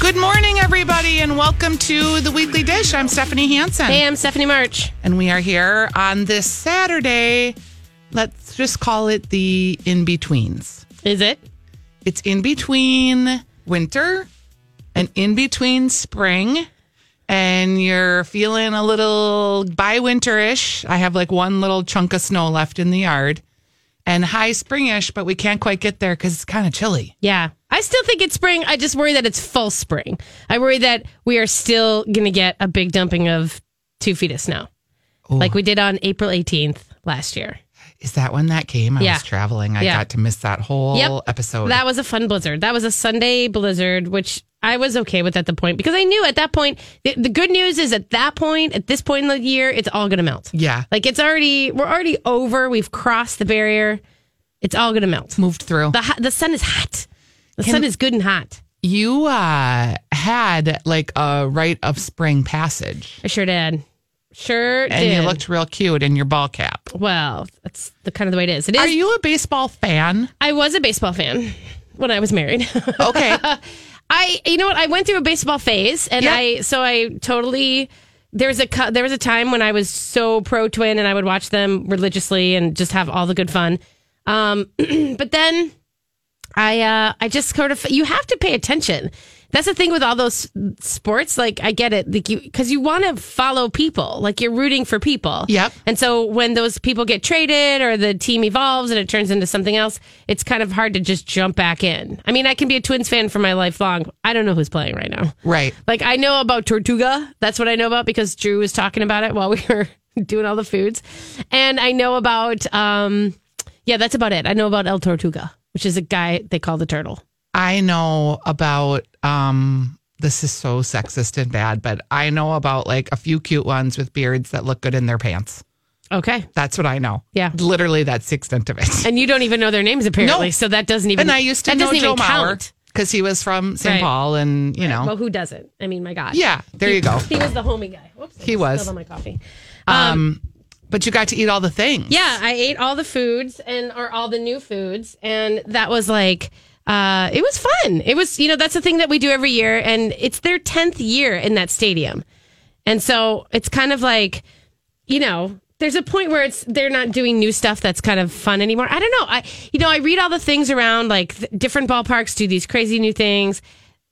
Good morning, everybody, and welcome to the Weekly Dish. I'm Stephanie Hansen. Hey, I'm Stephanie March. And we are here on this Saturday. Let's just call it the in betweens. Is it? It's in between winter and in between spring. And you're feeling a little by winterish. I have like one little chunk of snow left in the yard and high springish, but we can't quite get there because it's kind of chilly. Yeah. I still think it's spring. I just worry that it's full spring. I worry that we are still going to get a big dumping of two feet of snow like we did on April 18th last year. Is that when that came? I Yeah. was traveling. I Yeah. got to miss that whole Yep. episode. That was a fun blizzard. That was a Sunday blizzard, which I was okay with at the point because I knew at that point, the, the good news is at that point, at this point in the year, it's all going to melt. yeah, Like it's already, we're already over. We've crossed the barrier. It's all going to melt. moved through. The, the sun is hot. The sun is good and hot. you uh, had like a rite of spring passage, I sure did. Sure and did. you looked real cute in your ball cap. well. That's the kind of the way it is. It is. Are you a baseball fan? I was a baseball fan when I was married. Okay, I, you know what? I went through a baseball phase, and Yep. I so I totally. There was a there was a time when I was so pro twin, and I would watch them religiously and just have all the good fun. Um, but then I uh, I just sort of you have to pay attention. That's the thing with all those sports. Like I get it, like you because you want to follow people, like you're rooting for people. Yep. And so when those people get traded or the team evolves and it turns into something else, it's kind of hard to just jump back in. I mean, I can be a Twins fan for my life long. I don't know who's playing right now. right. Like I know about Tortuga. That's what I know about because Drew was talking about it while we were doing all the foods. And I know about um yeah, that's about it. I know about El Tortuga, which is a guy they call the turtle. I know about. um This is so sexist and bad, but I know about like a few cute ones with beards that look good in their pants. Okay. That's what I know. Yeah. literally that's the extent of it. And you don't even know their names apparently, No. so that doesn't even And I used to that know Joe Mauer because he was from St. Right. Paul, and you know, Well, who doesn't? I mean, my God. yeah, there you go. He was the homie guy. Whoops. He was. spilled on my coffee. Um, but you got to eat all the things. Yeah, I ate all the foods and or all the new foods, and that was like. Uh, it was fun. It was, you know, that's the thing that we do every year, and it's their tenth year in that stadium, and so it's kind of like, you know, there's a point where it's they're not doing new stuff that's kind of fun anymore. I don't know. I, you know, I read all the things around like different ballparks do these crazy new things.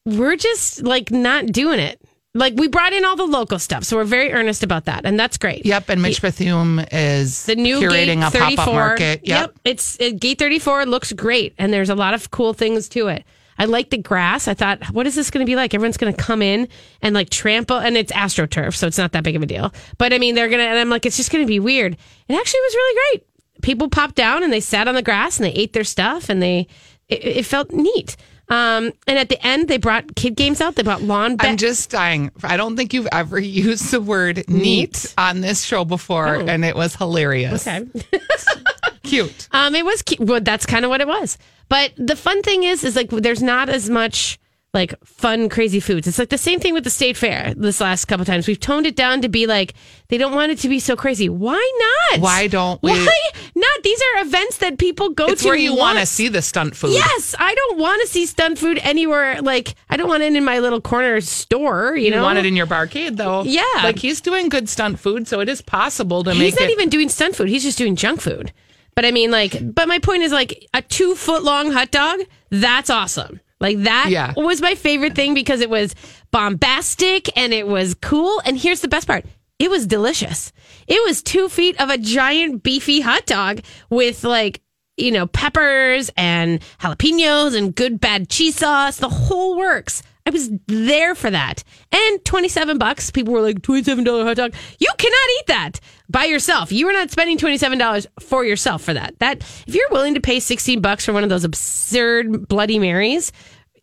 We're just like not doing it. Like we brought in all the local stuff, so we're very earnest about that, and that's great. Yep, and Mitch Bethune is The new curating gate a 34. pop up market. Yep. It's it, gate 34 looks great and there's a lot of cool things to it. I like the grass. I thought, what is this going to be like? Everyone's going to come in and like trample, and it's AstroTurf, so it's not that big of a deal. But I mean, they're going to, and I'm like, it's just going to be weird. It actually was really great. People popped down and they sat on the grass and they ate their stuff and they, it, it felt neat. Um, and at the end, they brought kid games out. They brought lawn. I'm just dying. I don't think you've ever used the word neat, on this show before, and it was hilarious. okay. Cute. Um, it was cute. Well, that's kind of what it was. But the fun thing is, is like there's not as much like fun, crazy foods. It's like the same thing with the state fair. This last couple times, we've toned it down to be like they don't want it to be so crazy. Why not? Why don't we- Why not? These are events that people go It's to. where you want to see the stunt food. Yes, I don't want to see stunt food anywhere. Like I don't want it in my little corner store. You, You know, want it in your barcade, though. Yeah. Like he's doing good stunt food, so it is possible to He's make He's not it. even doing stunt food. He's just doing junk food. But I mean, like, but my point is, like, a two foot long hot dog, that's awesome. Like, that Yeah. was my favorite thing because it was bombastic and it was cool. And here's the best part it was delicious. It was two feet of a giant beefy hot dog with, like, you know, peppers and jalapenos and good bad cheese sauce, the whole works. I was there for that. And 27 bucks. People were like, $27 hot dog. You cannot eat that by yourself. You are not spending $27 for yourself for that. That if you're willing to pay 16 bucks for one of those absurd bloody marys,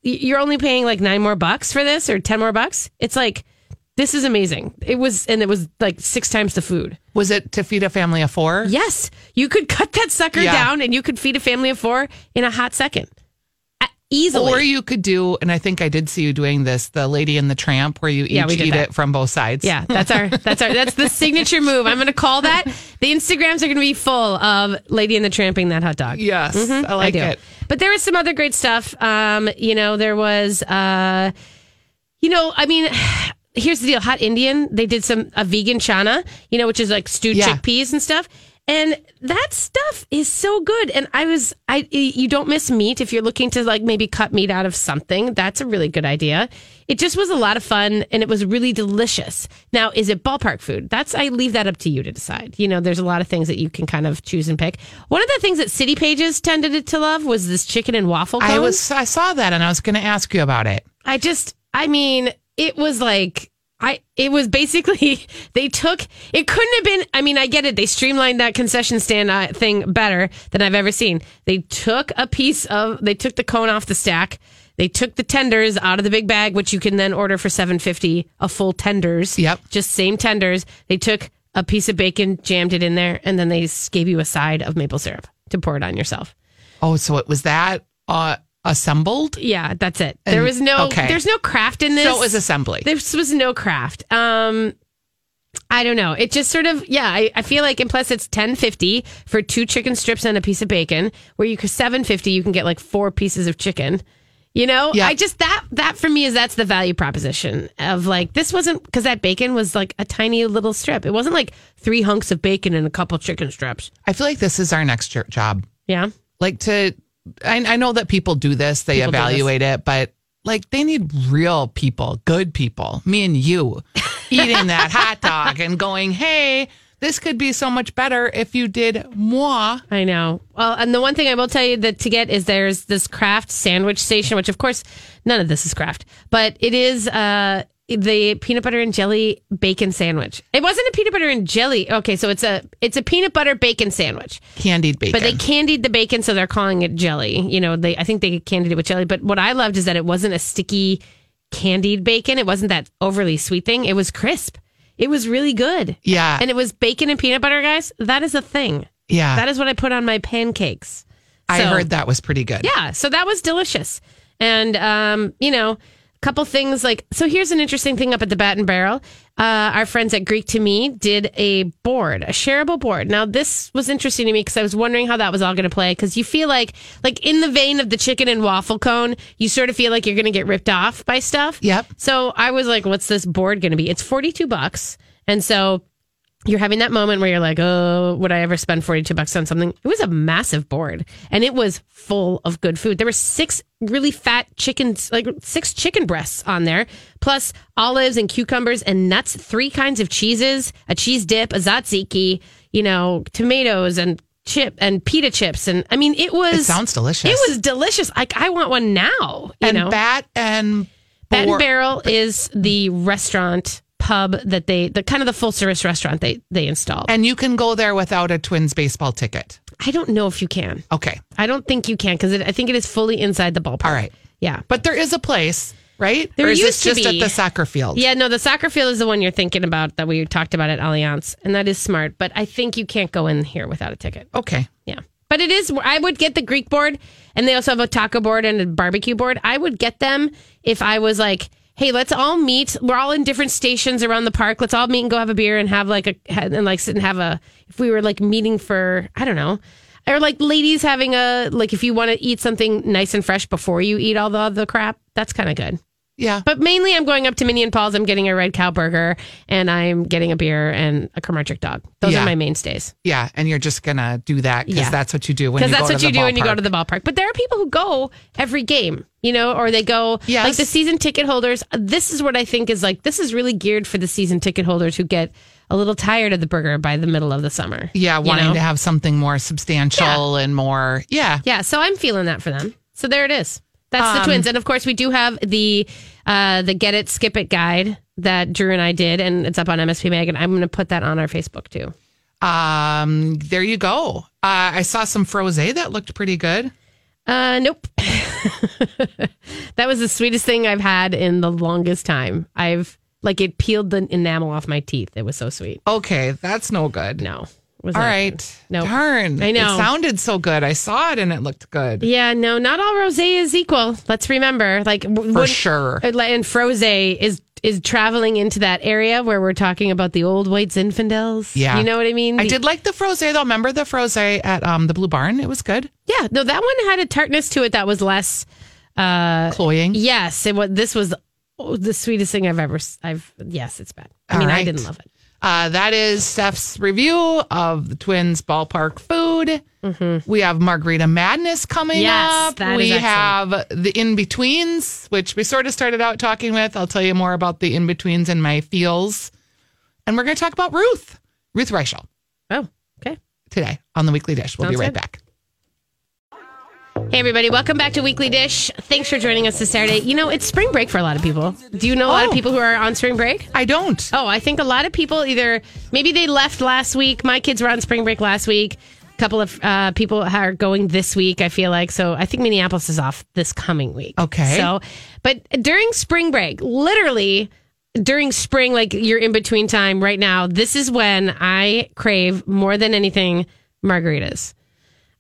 you're only paying like 9 more bucks for this or 10 more bucks. It's like this is amazing. It was and it was like 6 times the food. Was it to feed a family of four? Yes, you could cut that sucker Yeah. down and you could feed a family of 4 in a hot second. Easily. Or you could do, and I think I did see you doing this, the Lady and the Tramp, where you each Yeah, eat that. it from both sides. Yeah, that's our that's our that's the signature move. I'm going to call that. The Instagrams are going to be full of Lady and the Tramping that hot dog. Yes, I like Mm-hmm. I it. But there was some other great stuff. Um, you know, there was uh You know, I mean, here's the deal: Hot Indian. They did some a vegan chana, you know, which is like stewed Yeah. chickpeas and stuff. And that stuff is so good. And I was, I, you don't miss meat if you're looking to like maybe cut meat out of something. That's a really good idea. It just was a lot of fun and it was really delicious. Now, is it ballpark food? That's, I leave that up to you to decide. You know, there's a lot of things that you can kind of choose and pick. One of the things that City Pages tended to love was this chicken and waffle cone. I was I saw that and I was going to ask you about it. I just, I mean, it was like, I, it was basically, they took, it couldn't have been, I mean, I get it. They streamlined that concession stand uh, thing better than I've ever seen. They took a piece of, they took the cone off the stack. They took the tenders out of the big bag, which you can then order for 750 a full tenders. Yep. Just same tenders. They took a piece of bacon, jammed it in there, and then they gave you a side of maple syrup to pour it on yourself. Oh, so it was that uh, assembled? Yeah, that's it. There was no, okay. there's no craft in this. So it was assembly. This was no craft. Um, I don't know. It just sort of yeah. I, I feel like and plus it's ten fifty for two chicken strips and a piece of bacon. Where you could seven fifty, you can get like four pieces of chicken. You know, Yeah. I just that that for me is that's the value proposition of like this wasn't because that bacon was like a tiny little strip. It wasn't like three hunks of bacon and a couple chicken strips. I feel like this is our next job. Yeah, Like to, I, I know that people do this, they People do this. evaluate it, but like they need real people, good people, me and you, eating that hot dog and going, hey, this could be so much better if you did moi. I know. Well, and the one thing I will tell you that to get is there's this craft sandwich station, which of course none of this is craft, but it is uh the peanut butter and jelly bacon sandwich. It wasn't a peanut butter and jelly. Okay, so it's a it's a peanut butter bacon sandwich. Candied bacon. But they candied the bacon, so they're calling it jelly. You know, they I think they candied it with jelly. But what I loved is that it wasn't a sticky candied bacon. It wasn't that overly sweet thing. It was crisp. It was really good. yeah. And it was bacon and peanut butter, guys. That is a thing. yeah. That is what I put on my pancakes. I heard that was pretty good. Yeah, so that was delicious. And um, you know, couple things like so here's an interesting thing up at the Bat and Barrel. Uh, our friends at Greek to Me did a board, a shareable board. Now this was interesting to me because I was wondering how that was all going to play because you feel like like in the vein of the chicken and waffle cone, you sort of feel like you're going to get ripped off by stuff. Yep. So I was like, what's this board going to be? It's 42 bucks. And so you're having that moment where you're like, oh, would I ever spend 42 bucks on something? It was a massive board and it was full of good food. There were six really fat chickens, like six chicken breasts on there, plus olives and cucumbers and nuts, three kinds of cheeses, a cheese dip, a tzatziki, you know, tomatoes and chip and pita chips. And I mean, it was, It sounds delicious. it was delicious. Like I want one now, you and know. Bat and Bat and Barrel is the restaurant pub that they the kind of the full service restaurant they they installed. And you can go there without a Twins baseball ticket. I don't know if you can. Okay. I don't think you can because I think it is fully inside the ballpark. All right. Yeah. But there is a place, right? There or is used to just be. at the soccer field? Yeah, no, the soccer field is the one you're thinking about that we talked about at Allianz, and that is smart. But I think you can't go in here without a ticket. Okay. Yeah, but it is. I would get the Greek board, and they also have a taco board and a barbecue board. I would get them if I was like, "Hey, let's all meet. We're all in different stations around the park. Let's all meet and go have a beer and have like a and like sit and have a. If we were like meeting for, I don't know." Or like ladies having a like if you want to eat something nice and fresh before you eat all the crap, that's kind of good. Yeah. But mainly, I'm going up to Minnie and Paul's. I'm getting a red cow burger, and I'm getting a beer and a Kramarczuk dog. Those Yeah. are my mainstays. Yeah. And you're just going to do that because Yeah. that's what you do when you Because that's to what the you do when you go ballpark. to the ballpark. But there are people who go every game, you know, or they go Yes. like the season ticket holders. This is what I think is like. This is really geared for the season ticket holders who get a little tired of the burger by the middle of the summer. Yeah, you wanting know? to have something more substantial and more. Yeah. Yeah, so I'm feeling that for them. So there it is. That's the Um, twins, and of course we do have the uh, the get it skip it guide that Drew and I did, and it's up on MSP Mag, and I'm going to put that on our Facebook too. Um, there you go. Uh, I saw some frosé that looked pretty good. Uh, nope. that was the sweetest thing I've had in the longest time. I've like it peeled the enamel off my teeth. It was so sweet. Okay, that's no good. No, was All right. No. Darn. I know. It sounded so good. I saw it and it looked good. Yeah, no, not all rosé is equal. Let's remember, like For when- sure. uh, and frosé is is traveling into that area where we're talking about the old white Zinfandels. Yeah. you know what I mean. I The- did like the frosé though. Remember the frosé at um the Blue Barn? It was good. Yeah, no, that one had a tartness to it that was less. Uh, Cloying. yes, it was. This was oh, the sweetest thing I've ever. I've yes, it's bad. I mean, All I didn't love it. Uh, that is Steph's review of the Twins ballpark food. We have Margarita Madness coming Mm-hmm. Yes, up. that is we excellent. have the in betweens, which we sort of started out talking with. I'll tell you more about the in betweens and my feels. And we're going to talk about Ruth, Ruth Reichl, Oh, okay. today on the Weekly Dish. We'll be right good. back. Hey, everybody, welcome back to Weekly Dish. Thanks for joining us this Saturday. You know, it's spring break for a lot of people. Do you know a lot of Oh. people who are on spring break? I don't. Oh, I think a lot of people either maybe they left last week. My kids were on spring break last week. A couple of uh, people are going this week, I feel like. So I think Minneapolis is off this coming week. Okay. So, but during spring break, literally during spring, like you're in between time right now, this is when I crave more than anything margaritas.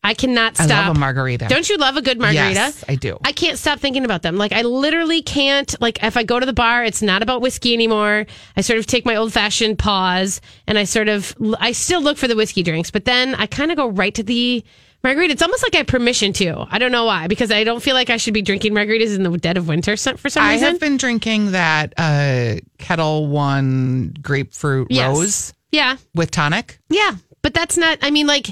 I cannot stop. I love a margarita. Don't you love a good margarita? Yes, I do. I can't stop thinking about them. Like I literally can't. Like if I go to the bar, it's not about whiskey anymore. I sort of take my old fashioned pause, and I sort of I still look for the whiskey drinks, but then I kind of go right to the margarita. It's almost like I have permission to. I don't know why because I don't feel like I should be drinking margaritas in the dead of winter for some I reason. I have been drinking that uh, Ketel One grapefruit Yes. rose yeah, with tonic. yeah, but that's not. I mean, like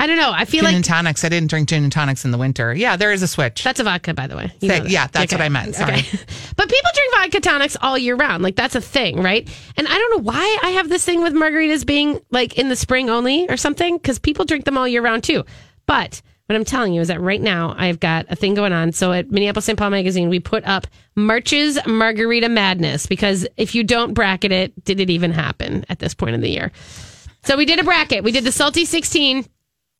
I don't know. I feel Gin like gin and tonics. I didn't drink gin and tonics in the winter. Yeah, there is a switch. That's a vodka, by the way. You that. yeah, that's what I meant. Sorry. but people drink vodka tonics all year round. Like that's a thing, right? And I don't know why I have this thing with margaritas being like in the spring only or something, because people drink them all year round too. But what I'm telling you is that right now I've got a thing going on. So at Minneapolis St. Paul Magazine, we put up March's Margarita Madness because if you don't bracket it, did it even happen at this point in the year? So we did a bracket. We did the Salty 16.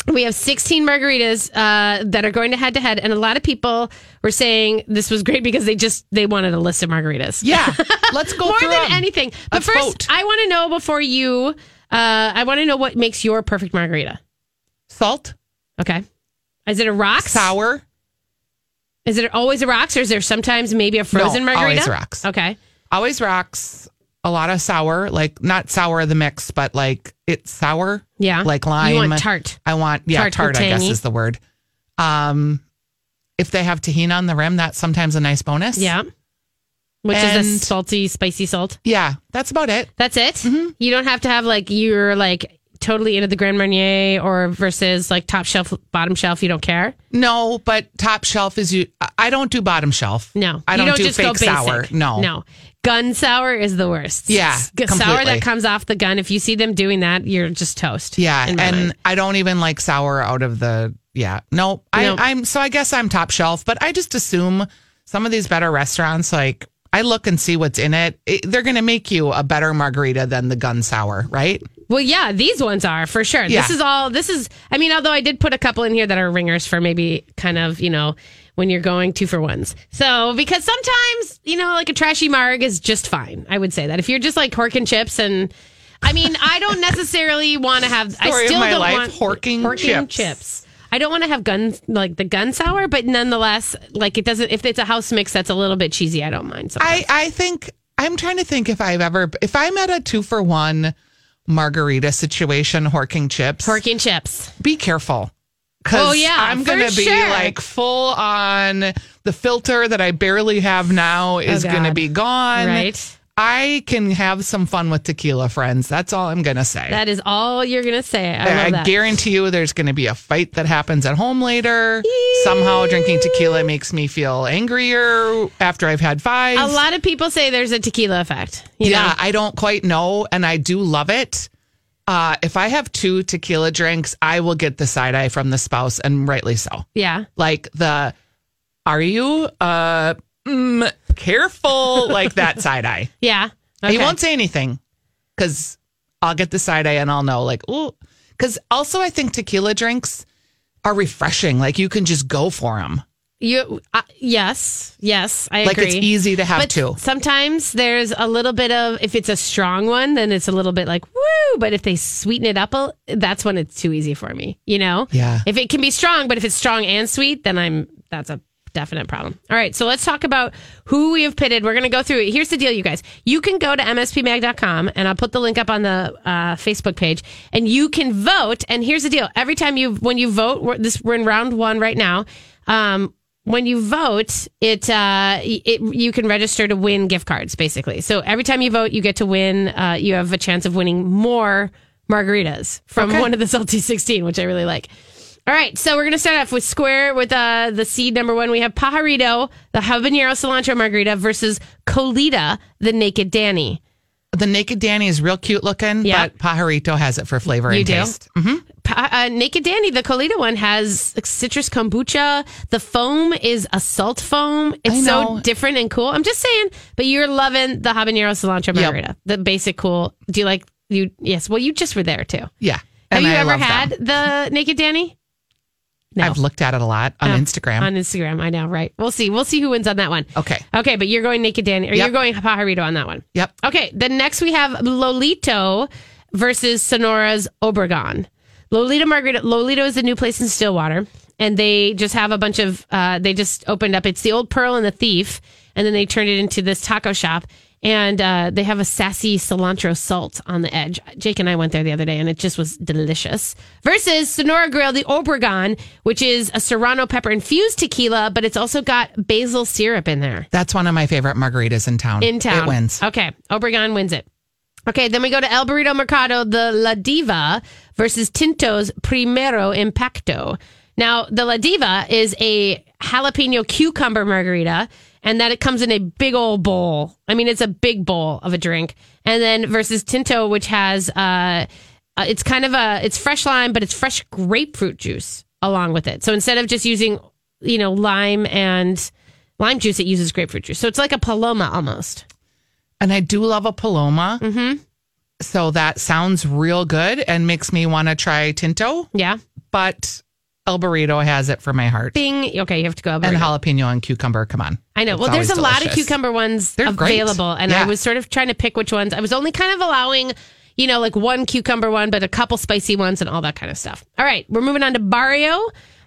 We have 16 margaritas uh, that are going to head to head, and a lot of people were saying this was great because they just they wanted a list of margaritas. Yeah, let's go more than 'em. anything. But Let's first, vote. I want to know before you. Uh, I want to know what makes your perfect margarita. Salt, Okay, is it a rocks? sour. Is it always a rocks, or is there sometimes maybe a frozen No, margarita? always rocks. Okay, Always rocks. A lot of sour, like not sour the mix, but like it's sour. yeah, Like lime. You want tart? I want yeah, Tart tart. I guess is the word. Um, if they have Tajín on the rim, that's sometimes a nice bonus. Yeah, which is a salty, spicy salt. yeah, that's about it. That's it. Mm-hmm. You don't have to have like you're like totally into the Grand Marnier or versus like top shelf, bottom shelf. You don't care. No, but top shelf is you. I- don't do bottom shelf. No, I you don't, do just fake sour. No, no. Gun sour is the worst. Yeah, S- sour that comes off the gun. If you see them doing that, you're just toast. Yeah, and mind. I don't even like sour out of the. Yeah, no, I, No. I'm so I guess I'm top shelf, but I just assume some of these better restaurants, like I look and see what's in it. it they're going to make you a better margarita than the gun sour, right? Well, yeah, these ones are for sure. Yeah. This is all. This is. I mean, although I did put a couple in here that are ringers for maybe kind of you know when you're going two for ones. So because sometimes you know like a trashy marg is just fine. I would say that if you're just like horking chips and. I mean, I don't necessarily want to have. Story I of still my don't life, want horking chips. chips. I don't want to have gun like the gun sour, but nonetheless, like it doesn't. If it's a house mix that's a little bit cheesy, I don't mind. sometimes. I I think I'm trying to think if I've ever if I'm at a two for one margarita situation, horking chips. horking chips. be careful. Cause Oh, yeah, I'm gonna for be sure. like full on the filter that I barely have now is Oh, gonna be gone. Right. I can have some fun with tequila, friends. That's all I'm gonna say. That is all you're gonna say. I love I guarantee you there's going to be a fight that happens at home later. Somehow drinking tequila makes me feel angrier after I've had five. A lot of people say there's a tequila effect. You yeah, know? I don't quite know, and I do love it. Uh, if I have two tequila drinks, I will get the side eye from the spouse, and rightly so. Yeah. Like the, are you uh, mm, careful? like that side eye. Yeah. He won't say anything because I'll get the side eye and I'll know, like, oh, because also I think tequila drinks are refreshing. Like you can just go for them. You uh, yes, yes, I Like agree. it's easy to have but too. sometimes there's a little bit of if it's a strong one, then it's a little bit like woo. But if they sweeten it up, a, that's when it's too easy for me. You know. Yeah. If it can be strong, but if it's strong and sweet, then I'm that's a definite problem. All right, so let's talk about who we have pitted. We're going to go through it. Here's the deal, you guys. You can go to mspmag.com and I'll put the link up on the uh, Facebook page and you can vote. And here's the deal. Every time you, when you vote, we're, this, we're in round one right now. Um, when you vote, it, uh, it you can register to win gift cards, basically. So every time you vote, you get to win. Uh, you have a chance of winning more margaritas from Okay. one of the Salty 16, which I really like. All right, so we're going to start off with square with uh, the seed number one. We have Pajarito, the habanero cilantro margarita, versus Colita, the naked Danny. The Naked Danny is real cute looking, Yeah. but Pajarito has it for flavor You and do? taste. hmm Pa- uh, naked Danny, the Colita one, has citrus kombucha. The foam is a salt foam. It's so different and cool. I'm just saying, but you're loving the habanero cilantro Yep. margarita, the basic cool. Do you like you? Yes. Well, you just were there too. Yeah. Have And you I ever had them. the naked Danny? I've looked at it a lot on Oh, Instagram. On Instagram, I know, right? We'll see. We'll see who wins on that one. okay. Okay, but you're going naked Danny, or Yep. you're going pajarito on that one. Yep. Okay, then next we have Lolito versus Sonora's Obregon. Lolita Margarita. Lolito is a new place in Stillwater, and they just have a bunch of. Uh, they just opened up. It's the old Pearl and the Thief, and then they turned it into this taco shop. And uh, they have a sassy cilantro salt on the edge. Jake and I went there the other day, and it just was delicious. Versus Sonora Grill, the Obregon, which is a serrano pepper infused tequila, but it's also got basil syrup in there That's one of my favorite margaritas in town. in town. It wins. Okay, Obregon wins it. Okay, then we go to El Burrito Mercado, the La Diva versus Tinto's Primero Impacto. Now, the La Diva is a jalapeno cucumber margarita, and that it comes in a big old bowl. I mean, it's a big bowl of a drink. And then versus Tinto, which has uh, uh, it's kind of a it's fresh lime, but it's fresh grapefruit juice along with it. So instead of just using you know lime and lime juice, it uses grapefruit juice. So it's like a paloma almost. And I do love a Paloma. Mm-hmm. So that sounds real good and makes me want to try Tinto, Yeah. but El Burrito has it for my heart. Bing. Okay, you have to go. And Burrito. jalapeno and cucumber, come on. I know. It's well, there's a always lot of cucumber ones They're great. available, and I was sort of trying to pick which ones. I was only kind of allowing, you know, like one cucumber one, but a couple spicy ones and all that kind of stuff. All right, we're moving on to Barrio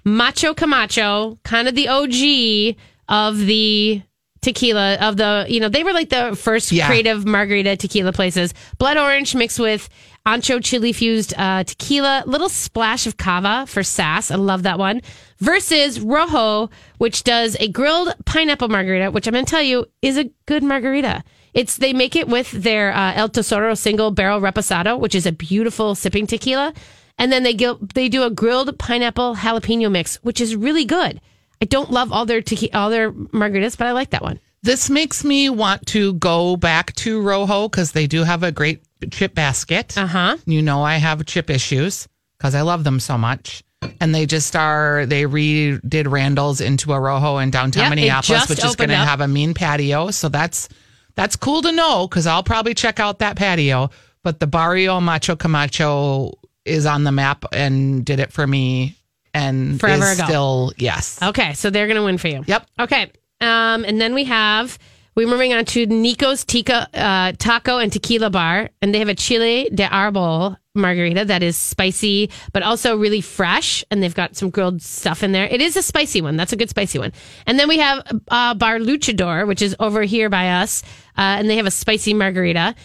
Macho Camacho, kind of the OG of the tequila of the you know they were like the first Yeah. creative margarita tequila places blood orange mixed with ancho chili fused uh, tequila little splash of cava for sass. I love that one. Versus rojo which does a grilled pineapple margarita which i'm going to tell you is a good margarita. It's they make it with their uh, el tesoro single barrel reposado which is a beautiful sipping tequila. And then they go, they do a grilled pineapple jalapeno mix which is really good. I don't love all their tequi- all their margaritas, but I like that one. This makes me want to go back to Rojo because they do have a great chip basket. Uh huh. You know, I have chip issues because I love them so much. And they just are, they redid Randall's into a Rojo in downtown Yep, it Minneapolis, just which is opened going to up. have a mean patio. So that's, that's cool to know because I'll probably check out that patio. But the Barrio Macho Camacho is on the map and did it for me and Forever is ago. still, yes. Okay, so they're gonna win for you. Yep. Okay. Um, and then we have we're moving on to Nico's Tika uh, Taco and Tequila Bar, and they have a Chile de Arbol margarita that is spicy but also really fresh, and they've got some grilled stuff in there. It is a spicy one. That's a good spicy one. And then we have uh, Bar Luchador, which is over here by us, uh, and they have a spicy margarita.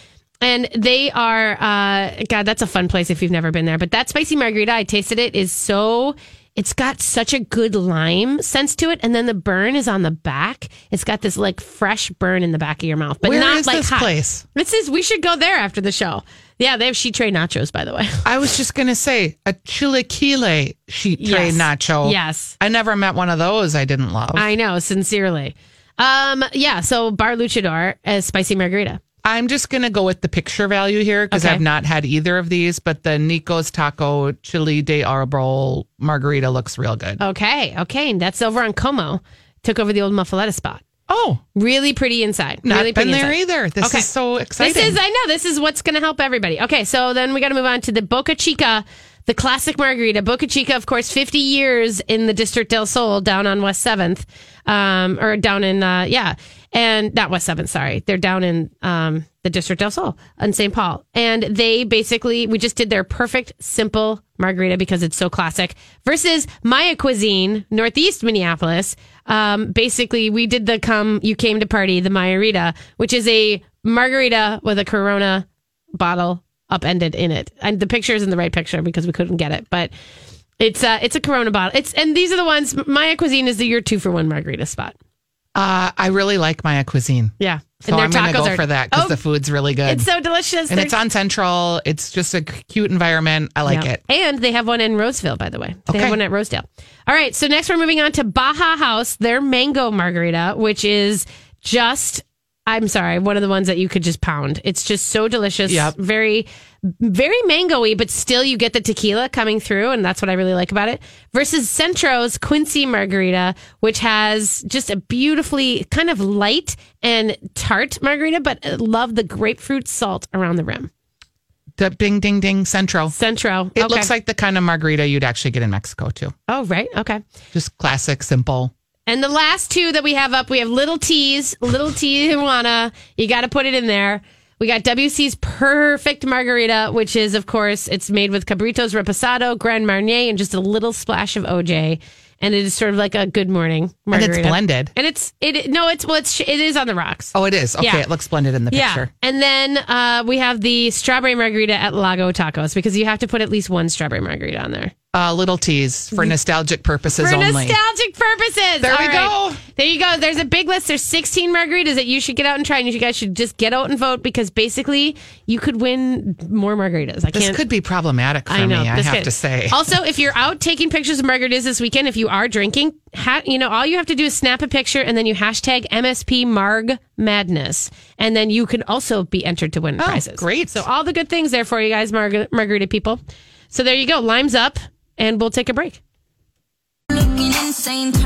And they are, uh, God, that's a fun place if you've never been there. But that spicy margarita, I tasted it, is so, it's got such a good lime sense to it. And then the burn is on the back. It's got this like fresh burn in the back of your mouth, but Where not is like this hot. place? This is, we should go there after the show. Yeah, they have sheet tray nachos, by the way. I was just gonna say a chilaquile sheet tray Yes. nacho. Yes. I never met one of those. I didn't love. I know, sincerely. Um, yeah, so Bar Luchador, a spicy margarita. I'm just gonna go with the picture value here because Okay. I've not had either of these. But the Nico's Taco Chili de Arbol Margarita looks real good. Okay, okay. And that's over on Como. Took over the old Muffuletta spot. Oh, Really pretty inside. not really been pretty there inside. either. This Okay. is so exciting. This is, I know, this is what's going to help everybody. Okay, so then we got to move on to the Boca Chica, the classic margarita. Boca Chica, of course, 50 years in the District del Sol down on West 7th, um, or down in, uh, yeah, and not West 7th, sorry. They're down in um, the District del Sol in St. Paul. And they basically, we just did their perfect, simple margarita because it's so classic versus Maya Cuisine, Northeast Minneapolis. Um, basically, we did the come, you came to party, the Mayarita, which is a margarita with a Corona bottle upended in it. And the picture is in the right picture because we couldn't get it. But It's a, it's a Corona bottle. It's and these are the ones. Maya Cuisine is the your two for one margarita spot. Uh, I really like Maya Cuisine. Yeah, So I'm going to go for that because oh, the food's really good. It's so delicious. and They're- it's on Central. It's just a cute environment. I like Yeah. it. And they have one in Roseville, by the way. They have one at Rosedale. All right. So next we're moving on to Baja House, their mango margarita, which is just, I'm sorry, one of the ones that you could just pound. It's just so delicious. Yep. Very, very mangoey, but still you get the tequila coming through. And that's what I really like about it. Versus Centro's Quincy margarita, which has just a beautifully kind of light and tart margarita, but I love the grapefruit salt around the rim. The Bing Ding Ding Centro. Centro. It okay. looks like the kind of margarita you'd actually get in Mexico too. Oh, right. Okay. Just classic, simple. And the last two that we have up, we have Little T's, Little T Tijuana. You got to put it in there. We got WC's Perfect Margarita, which is, of course, it's made with Cabritos Reposado, Grand Marnier, and just a little splash of OJ. And it is sort of like a good morning margarita. And it's blended. And it's it. No, it's well, it's it is on the rocks. Oh, it is. Okay, Yeah. it looks blended in the picture. Yeah, and then uh, we have the strawberry margarita at Lago Tacos because you have to put at least one strawberry margarita on there. Uh, little teas for nostalgic purposes for only. nostalgic purposes. There All we right. go. There you go. There's a big list. There's 16 margaritas that you should get out and try, and you guys should just get out and vote because basically you could win more margaritas. I this can't. could be problematic for I know. me, I this have could- to say. Also, if you're out taking pictures of margaritas this weekend, if you are drinking, ha- you know all you have to do is snap a picture and then you hashtag MSP Marg Madness, and then you can also be entered to win prizes. Oh, great. So all the good things there for you guys, Marg- margarita people. So there you go. Limes up, and we'll take a break.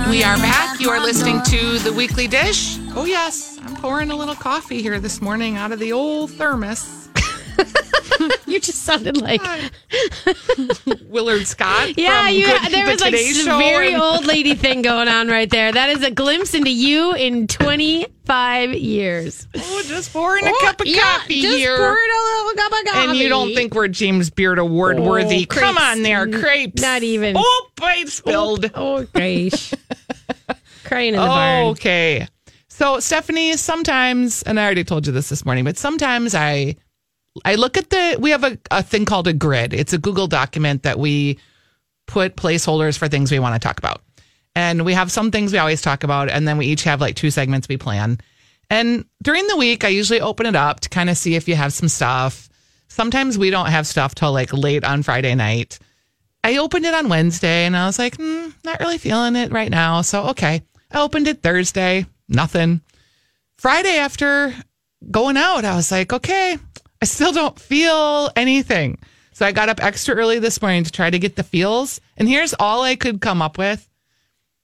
We are back. You are listening to the weekly dish. Oh, yes. I'm pouring a little coffee here this morning out of the old thermos. You just sounded like Willard Scott. Yeah, you Good- there the was like Show very old lady thing going on right there. That is a glimpse into you in 25 years. Oh, just pouring a Oh, cup of yeah, coffee just here. pouring a little cup of coffee. and you don't think we're James Beard Award oh, worthy. Oh, Come on there, crepes. Not even. Oh, I spilled. Oh, gosh. Crying in the barn. Okay. So Stephanie, sometimes, and I already told you this this morning, but sometimes I, I look at the. We have a, a thing called a grid. It's a Google document that we put placeholders for things we want to talk about, and we have some things we always talk about, and then we each have like two segments we plan. And during the week, I usually open it up to kind of see if you have some stuff. Sometimes we don't have stuff till like late on Friday night. I opened it on Wednesday and I was like, hmm, not really feeling it right now. So, okay. I opened it Thursday, nothing. Friday after going out, I was like, okay, I still don't feel anything. So I got up extra early this morning to try to get the feels. And here's all I could come up with,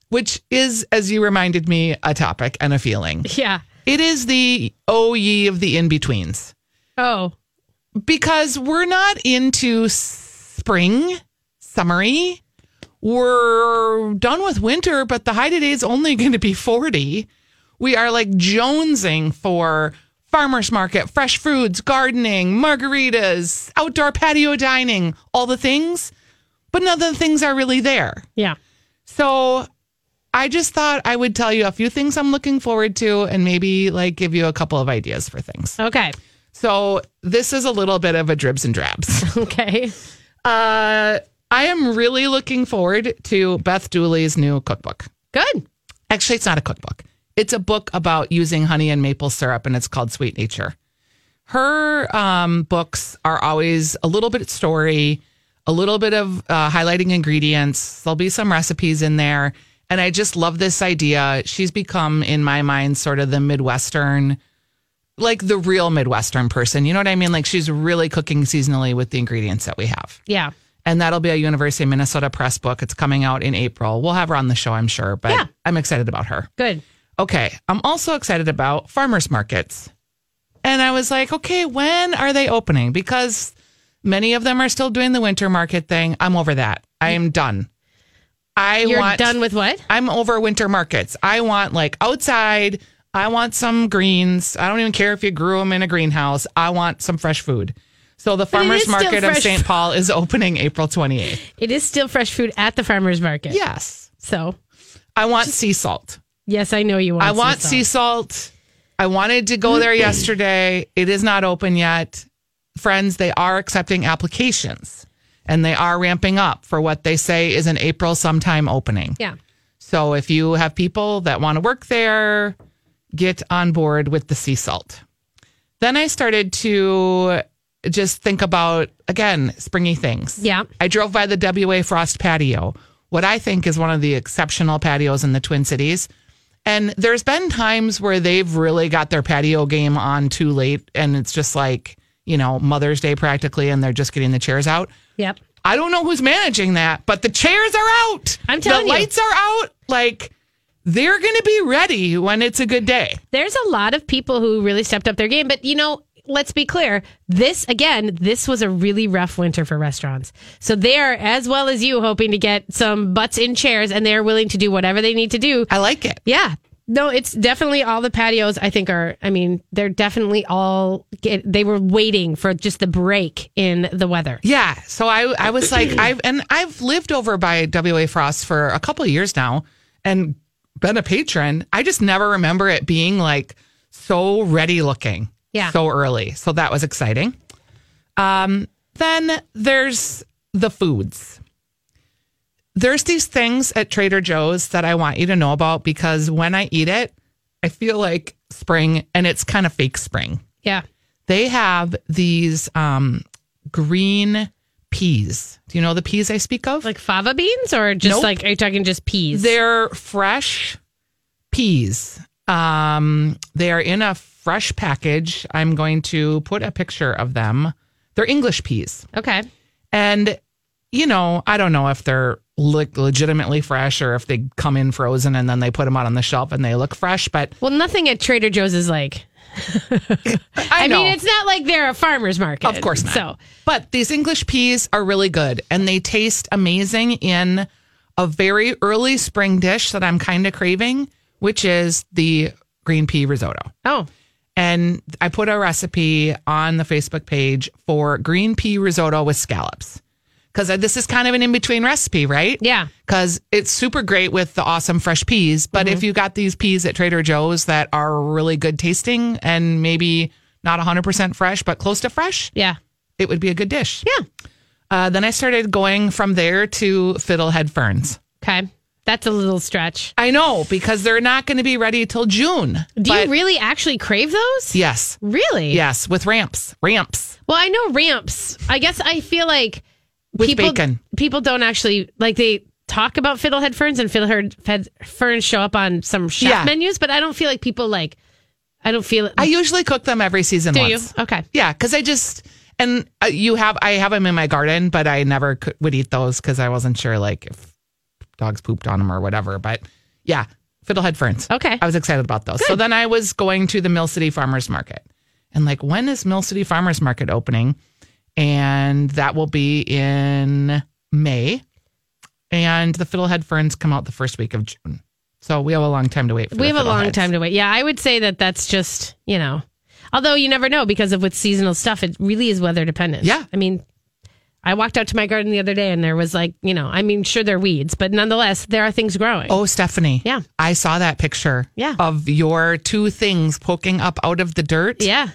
which is, as you reminded me, a topic and a feeling. Yeah. It is the oh ye of the in betweens Oh. because we're not into spring, summery. We're done with winter, but the high today is only going to be 40. We are like jonesing for farmers market, fresh foods, gardening, margaritas, outdoor patio dining, all the things. But none of the things are really there. Yeah. So I just thought I would tell you a few things I'm looking forward to and maybe like give you a couple of ideas for things. Okay. So this is a little bit of a dribs and drabs. Okay. Uh, I am really looking forward to Beth Dooley's new cookbook. Good. Actually, it's not a cookbook. It's a book about using honey and maple syrup, and it's called Sweet Nature. Her um, books are always a little bit story, a little bit of uh, highlighting ingredients. There'll be some recipes in there. And I just love this idea. She's become, in my mind, sort of the Midwestern, like the real Midwestern person. You know what I mean? Like she's really cooking seasonally with the ingredients that we have Yeah. and that'll be a University of Minnesota press book. It's coming out in April. We'll have her on the show, I'm sure, but Yeah. I'm excited about her. Good. Okay, I'm also excited about farmers markets. And I was like, okay, when are they opening? Because many of them are still doing the winter market thing. I'm over that. I am done. I You're want done with what? I'm over winter markets. I want like outside. I want some greens. I don't even care if you grew them in a greenhouse. I want some fresh food. So the farmers market of St. Paul is opening April 28th. It is still fresh food at the farmer's market. Yes. So, I want sea salt. Yes, I know you want I want sea salt. salt. I wanted to go there yesterday. It is not open yet. Friends, they are accepting applications. and they are ramping up for what they say is an April sometime opening. Yeah. So if you have people that want to work there, get on board with the sea salt. Then I started to just think about, again, springy things. Yeah. I drove by the WA Frost patio, what I think is one of the exceptional patios in the Twin Cities. And there's been times where they've really got their patio game on too late. And it's just like, you know, Mother's Day practically, and they're just getting the chairs out. Yep. I don't know who's managing that, but the chairs are out. I'm telling the you. The lights are out. Like they're going to be ready when it's a good day. There's a lot of people who really stepped up their game, but you know, let's be clear. This again, this was a really rough winter for restaurants. So they're as well as you hoping to get some butts in chairs and they're willing to do whatever they need to do. I like it. Yeah. No, it's definitely all the patios I think are I mean, they're definitely all get, they were waiting for just the break in the weather. Yeah. So I I was like I've and I've lived over by WA Frost for a couple of years now and been a patron. I just never remember it being like so ready looking. Yeah. So early. So that was exciting. Um then there's the foods. There's these things at Trader Joe's that I want you to know about because when I eat it, I feel like spring and it's kind of fake spring Yeah. they have these um, green peas. Do you know the peas I speak of? Like fava beans or just Nope. like are you talking just peas? They're fresh peas. Um, they are in a fresh package. I'm going to put a picture of them. They're English peas. okay. And, you know, I don't know if they're le- legitimately fresh or if they come in frozen and then they put them out on the shelf and they look fresh, but Well, nothing at Trader Joe's is like I, I mean, it's not like they're a farmer's market. Of course not. So, But these English peas are really good and they taste amazing in a very early spring dish that I'm kind of craving, which is the green pea risotto. oh, And I put a recipe on the Facebook page for green pea risotto with scallops. Because this is kind of an in between recipe, right? Yeah. Because it's super great with the awesome fresh peas. But if you got these peas at Trader Joe's that are really good tasting and maybe not 100% fresh, but close to fresh, yeah. it would be a good dish. Yeah. Uh, then I started going from there to fiddlehead ferns. Okay. That's a little stretch. I know because they're not going to be ready till June. Do you really actually crave those? Yes. Really? Yes. With ramps. Ramps. Well, I know ramps. I guess I feel like With people bacon. people don't actually like they talk about fiddlehead ferns and fiddlehead fed- ferns show up on some chef Yeah. menus, but I don't feel like people like. I don't feel it. I usually cook them every season do once. you? Okay. Yeah, because I just and uh, you have I have them in my garden, but I never could, would eat those because I wasn't sure like if dogs pooped on them or whatever. But yeah, fiddlehead ferns. Okay. I was excited about those. So then I was going to the Mill City Farmers Market, and like when is Mill City Farmers Market opening? And that will be in May, and the fiddlehead ferns come out the first week of June. So we have a long time to wait. for We have a long time to wait. Yeah, I would say that that's just, you know, although you never know because of with seasonal stuff, it really is weather dependent. Yeah. I mean, I walked out to my garden the other day and there was like, you know, I mean, sure, they're weeds, but nonetheless, there are things growing. Oh, Stephanie. Yeah. I saw that picture Yeah. of your two things poking up out of the dirt. Yeah.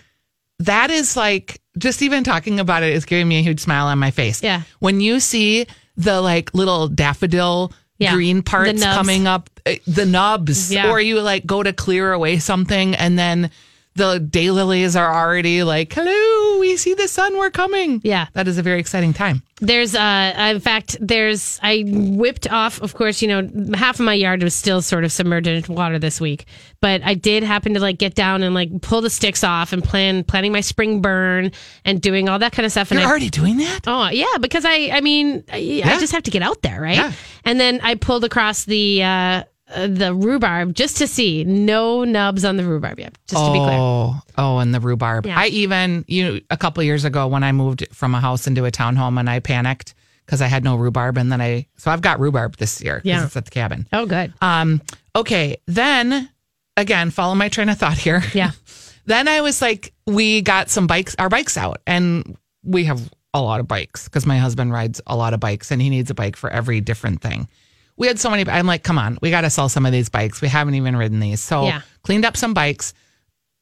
That is like, just even talking about it is giving me a huge smile on my face. Yeah. When you see the like little daffodil Yeah. green parts coming up, eh, the nubs, Yeah. or you like go to clear away something and then the daylilies are already like, hello, we see the sun, we're coming. Yeah. That is a very exciting time. There's, uh, in fact, there's, I whipped off, of course, you know, half of my yard was still sort of submerged in water this week, but I did happen to like get down and like pull the sticks off and plan, planning my spring burn and doing all that kind of stuff. And You're I, already doing that? Oh yeah, because I I mean I, I just have to get out there, right? Yeah. And then I pulled across the uh, uh, the rhubarb just to see no nubs on the rhubarb yet. Just to be clear. Oh, oh, and the rhubarb. Yeah. I even you a couple years ago when I moved from a house into a townhome and I panicked because I had no rhubarb and then I so I've got rhubarb this year because Yeah. it's at the cabin. Oh good. Um, okay, then again, follow my train of thought here. Yeah. then I was like, we got some bikes, our bikes out, and we have a lot of bikes because my husband rides a lot of bikes and he needs a bike for every different thing. We had so many. I'm like, come on, we got to sell some of these bikes. We haven't even ridden these. So Yeah. cleaned up some bikes.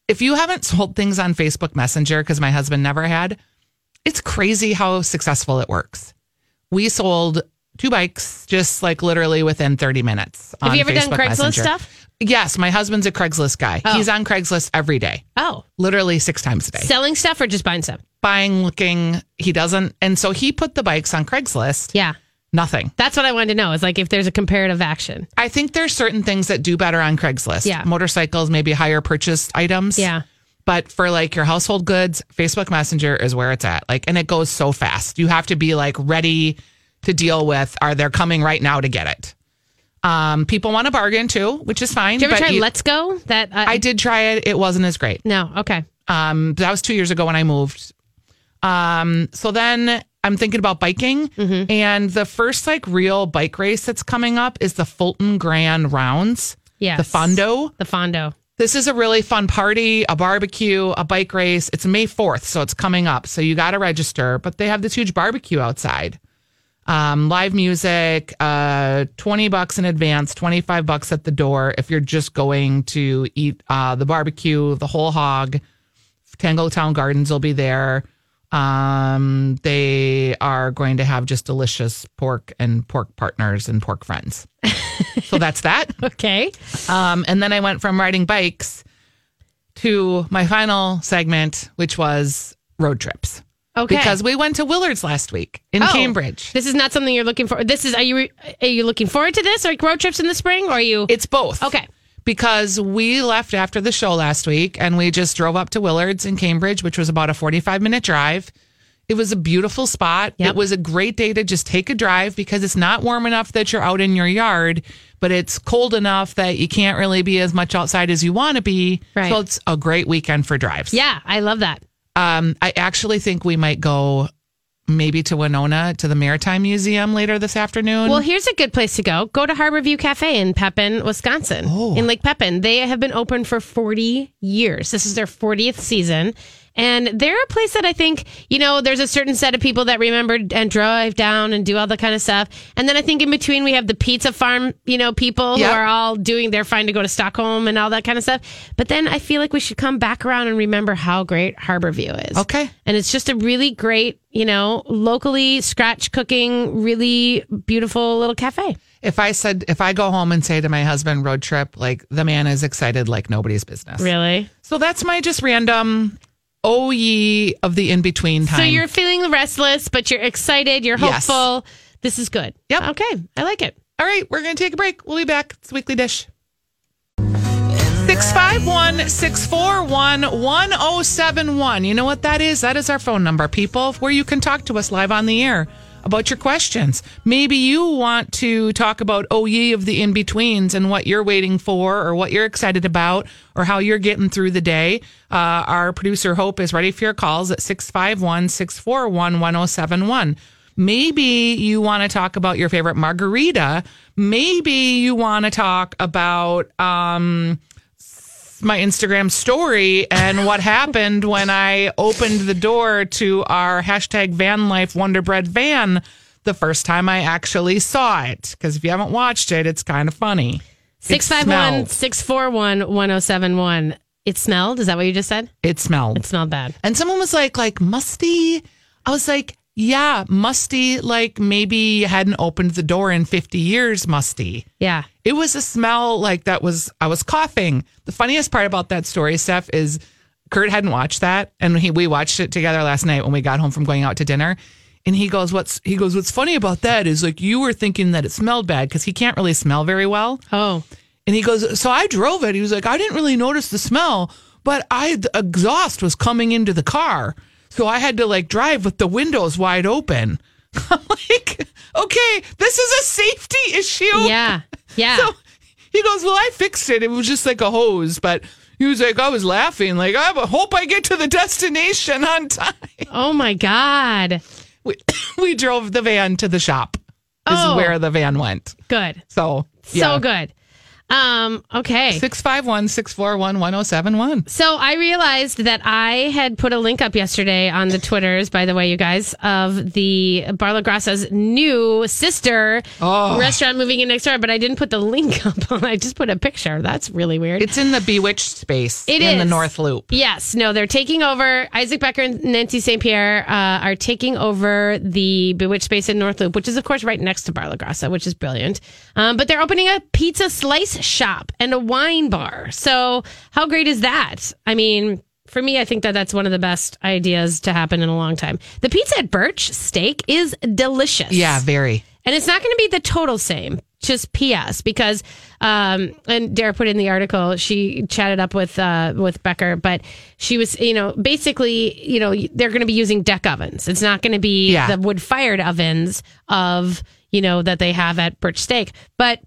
If you haven't sold things on Facebook Messenger, because my husband never had, it's crazy how successful it works. we sold two bikes just like literally within 30 minutes. Have you ever done Craigslist Messenger. stuff? Yes, my husband's a Craigslist guy. Oh. He's on Craigslist every day, Oh, literally six times a day. selling stuff or just buying stuff? Buying, looking, he doesn't. And so he put the bikes on Craigslist. Yeah. Nothing. That's what I wanted to know is like if there's a comparative action. I think there's certain things that do better on Craigslist. Yeah. Motorcycles, maybe higher purchase items. Yeah. But for like your household goods, Facebook Messenger is where it's at. Like, and it goes so fast. You have to be like ready to deal with, are they coming right now to get it? Um, people want to bargain too, which is fine. Did you ever try you- Let's Go? That uh, I did try it. It wasn't as great. no. Okay. Um, that was two years ago when I moved. Um, so then I'm thinking about biking, Mm-hmm. and the first like real bike race that's coming up is the Fulton Grand Rounds. Yeah, The Fondo. The Fondo. This is a really fun party, a barbecue, a bike race. It's May 4th, so it's coming up. So you got to register, but they have this huge barbecue outside. Um, live music, uh, 20 bucks in advance, 25 bucks at the door if you're just going to eat uh, the barbecue, the whole hog. Tangletown Gardens will be there. Um, they are going to have just delicious pork and pork partners and pork friends. so that's that. Okay. Um, and then I went from riding bikes to my final segment, which was road trips. Okay. Because we went to Willard's last week in Oh. Cambridge. This is not something you're looking for. This is are you are you looking forward to this? Like road trips in the spring or are you It's both. Okay. Because we left after the show last week and we just drove up to Willard's in Cambridge, which was about a 45 minute drive. It was a beautiful spot. Yep. It was a great day to just take a drive because it's not warm enough that you're out in your yard, but it's cold enough that you can't really be as much outside as you want to be. Right. So it's a great weekend for drives. Yeah, I love that. Um, I actually think we might go maybe to Winona to the Maritime Museum later this afternoon. Well, here's a good place to go. Go to Harbor View Cafe in Pepin, Wisconsin, oh. in Lake Pepin. They have been open for 40 years. This is their 40th season. And they're a place that I think, you know, there's a certain set of people that remember and drive down and do all that kind of stuff. And then I think in between we have the pizza farm, you know, people Yeah. who are all doing, they're fine to go to Stockholm and all that kind of stuff. But then I feel like we should come back around and remember how great Harbor View is. Okay. And it's just a really great, you know, locally scratch cooking, really beautiful little cafe. if I said if I go home and say to my husband road trip, like the man is excited like nobody's business. Really? So that's my just random oh ye of the in between time. So you're feeling restless, but you're excited, you're Yes. hopeful. This is good. Yep. Okay. I like it. All right, we're gonna take a break. We'll be back. It's Weekly Dish. 651 641 1071. You know what that is? That is our phone number, people, where you can talk to us live on the air about your questions. Maybe you want to talk about oh ye of the in betweens and what you're waiting for or what you're excited about or how you're getting through the day. Uh, our producer Hope is ready for your calls at 651 641 1071. Maybe you want to talk about your favorite margarita. Maybe you want to talk about um, my Instagram story and what happened when I opened the door to our hashtag van life wonder bread van the first time I actually saw it. Because if you haven't watched it, it's kind of funny. It 651 641 1071. It smelled? Is that what you just said? It smelled. It smelled bad. And someone was like, like musty. I was like, yeah, musty. Like maybe you hadn't opened the door in 50 years, musty. Yeah. It was a smell like that was, I was coughing. The funniest part about that story, Steph, is Kurt hadn't watched that. And he, we watched it together last night when we got home from going out to dinner. And he goes, what's, he goes, what's funny about that is like you were thinking that it smelled bad because he can't really smell very well. Oh. And he goes, so I drove it. He was like, I didn't really notice the smell, but I the exhaust was coming into the car, so I had to like drive with the windows wide open. I'm like, okay, this is a safety issue. Yeah. Yeah. So he goes, well, I fixed it. It was just like a hose, but he was like, I was laughing, like I hope I get to the destination on time. oh my God. We, we drove the van to the shop. Is Oh. where the van went. Good. So So good. Um, okay. 651 641 1071. So I realized that I had put a link up yesterday on the Twitters, by the way, you guys, of the Bar La Grassa's new sister Oh. restaurant moving in next door, but I didn't put the link up. I just put a picture. That's really weird. It's in the Bewitched space It in the. North Loop. Yes, no, they're taking over. Isaac Becker and Nancy St. Pierre uh, are taking over the Bewitched space in North Loop, which is, of course, right next to Bar La Grassa, which is brilliant. Um, but they're opening a pizza slice shop and a wine bar. So, how great is that? I mean, for me, I think that that's one of the best ideas to happen in a long time. The pizza at Burch Steak is delicious. Yeah, very. And it's not going to be the total same, just PS, because um, and Dara put in the article. She chatted up with uh, with Becker, but she was, you know, basically, you know, they're going to be using deck ovens. It's not going to be Yeah. the wood fired ovens of you know that they have at Burch Steak, but.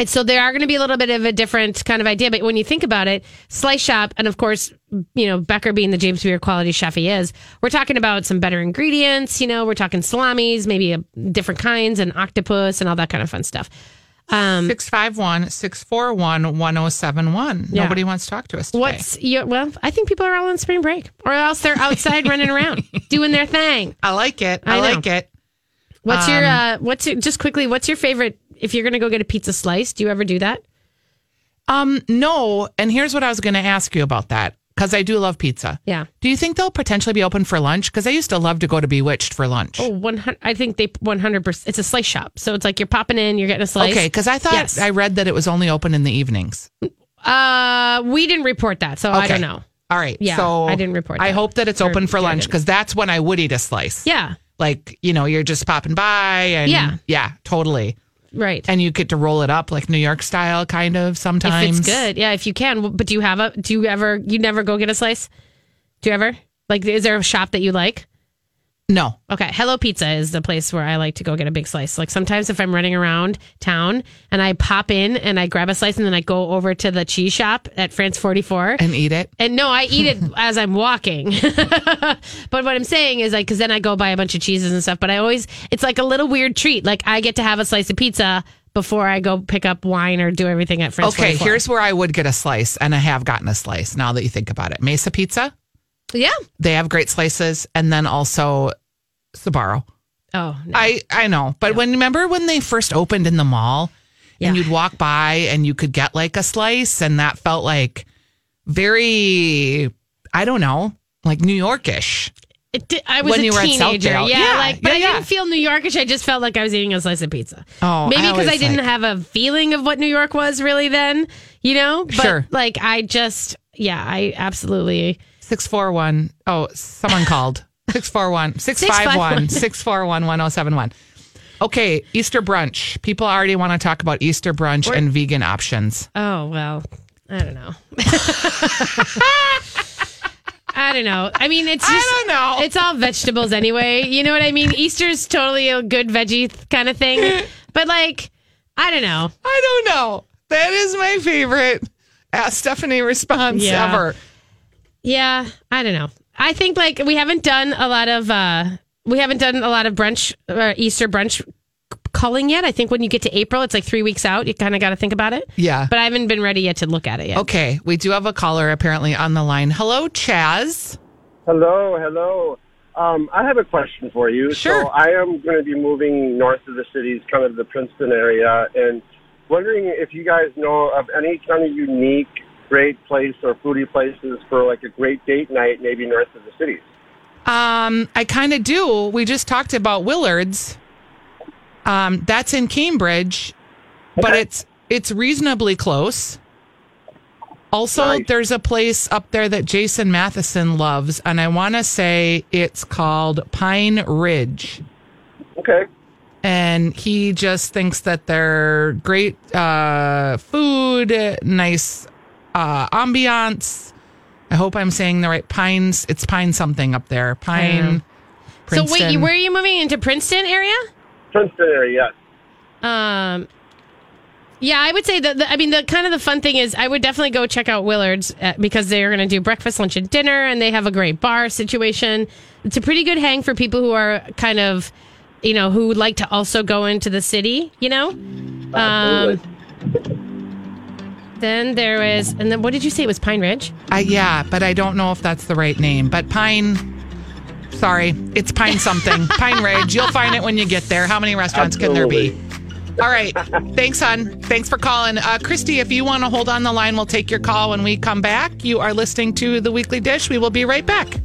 And so there are going to be a little bit of a different kind of idea. But when you think about it, Slice Shop, and of course, you know, Becker being the James Beard quality chef he is, we're talking about some better ingredients. You know, we're talking salamis, maybe a, different kinds, and octopus, and all that kind of fun stuff. Um, 651 641 1071. Yeah. Nobody wants to talk to us today. what's your, well, I think people are all on spring break, or else they're outside running around doing their thing. I like it. I, I like it. What's your, Um, uh, what's your, just quickly, what's your favorite? If you're going to go get a pizza slice, do you ever do that? Um, no. And here's what I was going to ask you about that because I do love pizza. Yeah. Do you think they'll potentially be open for lunch? Because I used to love to go to Bewitched for lunch. Oh, 100, I think they 100%. It's a slice shop. So it's like you're popping in, you're getting a slice. okay. Because I thought Yes. I read that it was only open in the evenings. Uh, we didn't report that, so I don't know. All right. Yeah, so I didn't report that. I hope that it's Or open for lunch because that's when I would eat a slice. Yeah, Like, you know, you're just popping by and Yeah. yeah, totally. Right. And you get to roll it up like New York style, kind of if sometimes. it's good, yeah, if you can. But do you have a? Do you ever? You never go get a slice? Do you ever? Like, is there a shop that you like? No. Okay, Hello Pizza is the place where I like to go get a big slice. Like sometimes if I'm running around town and I pop in and I grab a slice and then I go over to the cheese shop at France 44 And eat it. And no, I eat it as I'm walking. but what I'm saying is like, cause then I go buy a bunch of cheeses and stuff, but I always, it's like a little weird treat. Like I get to have a slice of pizza before I go pick up wine or do everything at France Okay, 44. here's where I would get a slice, and I have gotten a slice now that you think about it. Mesa Pizza, Yeah. they have great slices, and then also Sbarro. Oh, no. I I know, but when remember when they first opened in the mall, and you'd walk by and you could get like a slice, and that felt like very I don't know, like New Yorkish. It did, I was When a you were at teenager. Yeah, Yeah, like, but yeah, I yeah. didn't feel New Yorkish. I just felt like I was eating a slice of pizza. Oh, maybe because I, always didn't like- have a feeling of what New York was really then, you know. But Sure. like I just, yeah, I absolutely. 641. Oh, someone called. 641 651 641 1071. Okay, Easter brunch. People already want to talk about Easter brunch and vegan options. Oh well, I don't know. I don't know. I mean, it's just, I don't know. It's all vegetables anyway. You know what I mean? Easter's totally a good veggie kind of thing. But like, I don't know. I don't know. That is my favorite Ask Stephanie response Yeah. ever. Yeah, I don't know. I think like we haven't done a lot of uh we haven't done a lot of brunch uh, Easter brunch culling yet. I think when you get to April, it's like three weeks out. You kind of got to think about it. Yeah. But I haven't been ready yet to look at it yet. Okay, we do have a caller apparently on the line. Hello, Chaz. Hello, hello. Um, I have a question for you. Sure. So I am going to be moving north of the cities, kind of the Princeton area, and wondering if you guys know of any kind of unique, great place or foodie places for like a great date night, maybe north of the cities. Um, I kind of do. We just talked about Willard's. Um, that's in Cambridge, but Okay. it's it's reasonably close. Also, Nice. there's a place up there that Jason Matheson loves, and I want to say it's called Pine Ridge. Okay. and he just thinks that they're great uh, food, nice uh, ambiance. I hope I'm saying the right pines. It's pine something up there. Pine. So wait, you, where are you moving into Princeton area? Princeton area, yes. Um, yeah, I would say that. The, I mean, the kind of the fun thing is, I would definitely go check out Willard's uh, because they are going to do breakfast, lunch, and dinner, and they have a great bar situation. It's a pretty good hang for people who are kind of, you know, who would like to also go into the city. You know, um, Absolutely. Then there was, and then what did you say? It was Pine Ridge. Uh, yeah, but I don't know if that's the right name. But Pine, sorry, it's Pine something. Pine Ridge. You'll find it when you get there. How many restaurants can there be? All right. Thanks, hon. Thanks for calling. Uh, Christy, if you want to hold on the line, we'll take your call when we come back. You are listening to The Weekly Dish. We will be right back.